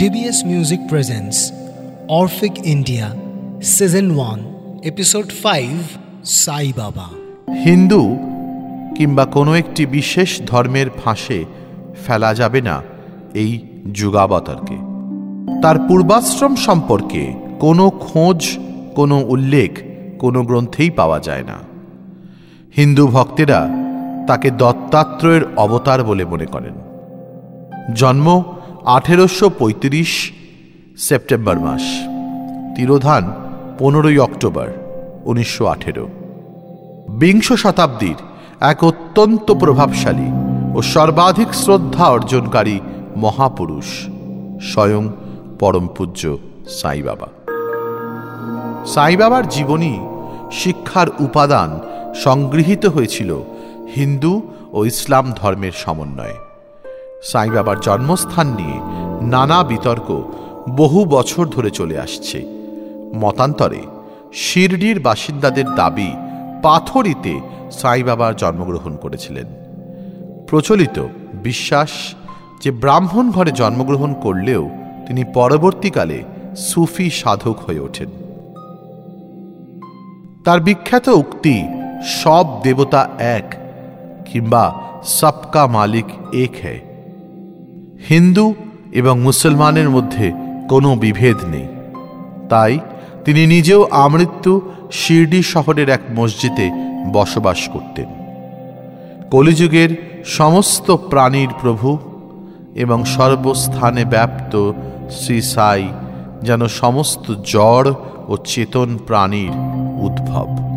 DBS Music presents Orphic India, Season 1 Episode 5 Sai Baba. Hindu কিংবা কোনো একটি বিশেষ ধর্মের ফাঁসে ফেলা যাবে না এই যুগাবতারকে। তার পূর্বাশ্রম সম্পর্কে কোনো খোঁজ, কোনো উল্লেখ, কোনো গ্রন্থেই পাওয়া যায় না। হিন্দু ভক্তেরা তাকে দত্তাত্রয়ের অবতার বলে মনে করেন। জন্ম আঠেরোশো পঁয়ত্রিশ সেপ্টেম্বর মাস, তিরোধান, পনেরোই অক্টোবর, উনিশশো আঠেরো। বিংশ শতাব্দীর এক অত্যন্ত প্রভাবশালী ও সর্বাধিক শ্রদ্ধা অর্জনকারী মহাপুরুষ, স্বয়ং পরম পূজ্য সাই বাবা জীবনী শিক্ষার উপাদান সংগৃহীত হয়েছিল হিন্দু ও ইসলাম ধর্মের সমন্বয়ে। সাই বাবার জন্মস্থান নিয়ে নানা বিতর্ক বহু বছর ধরে চলে আসছে। মতান্তরে শিরডির বাসিন্দাদের দাবি, পাথরিতে সাই বাবার জন্মগ্রহণ করেছিলেন। প্রচলিত বিশ্বাস যে ব্রাহ্মণ ঘরে জন্মগ্রহণ করলেও তিনি পরবর্তীকালে সুফি সাধক হয়ে ওঠেন। তার বিখ্যাত উক্তি, সব দেবতা এক কিংবা সবকা মালিক এক হ্যায়। হিন্দু এবং মুসলমানের মধ্যে কোনো বিভেদ নেই। তাই তিনি নিজেও আমৃত্যু শিরডি শহরের এক মসজিদে বসবাস করতেন। কলিযুগের সমস্ত প্রাণীর প্রভু এবং সর্বস্থানে ব্যাপ্ত শ্রী সাই যেন সমস্ত জড় ও চেতন প্রাণীর উদ্ভব।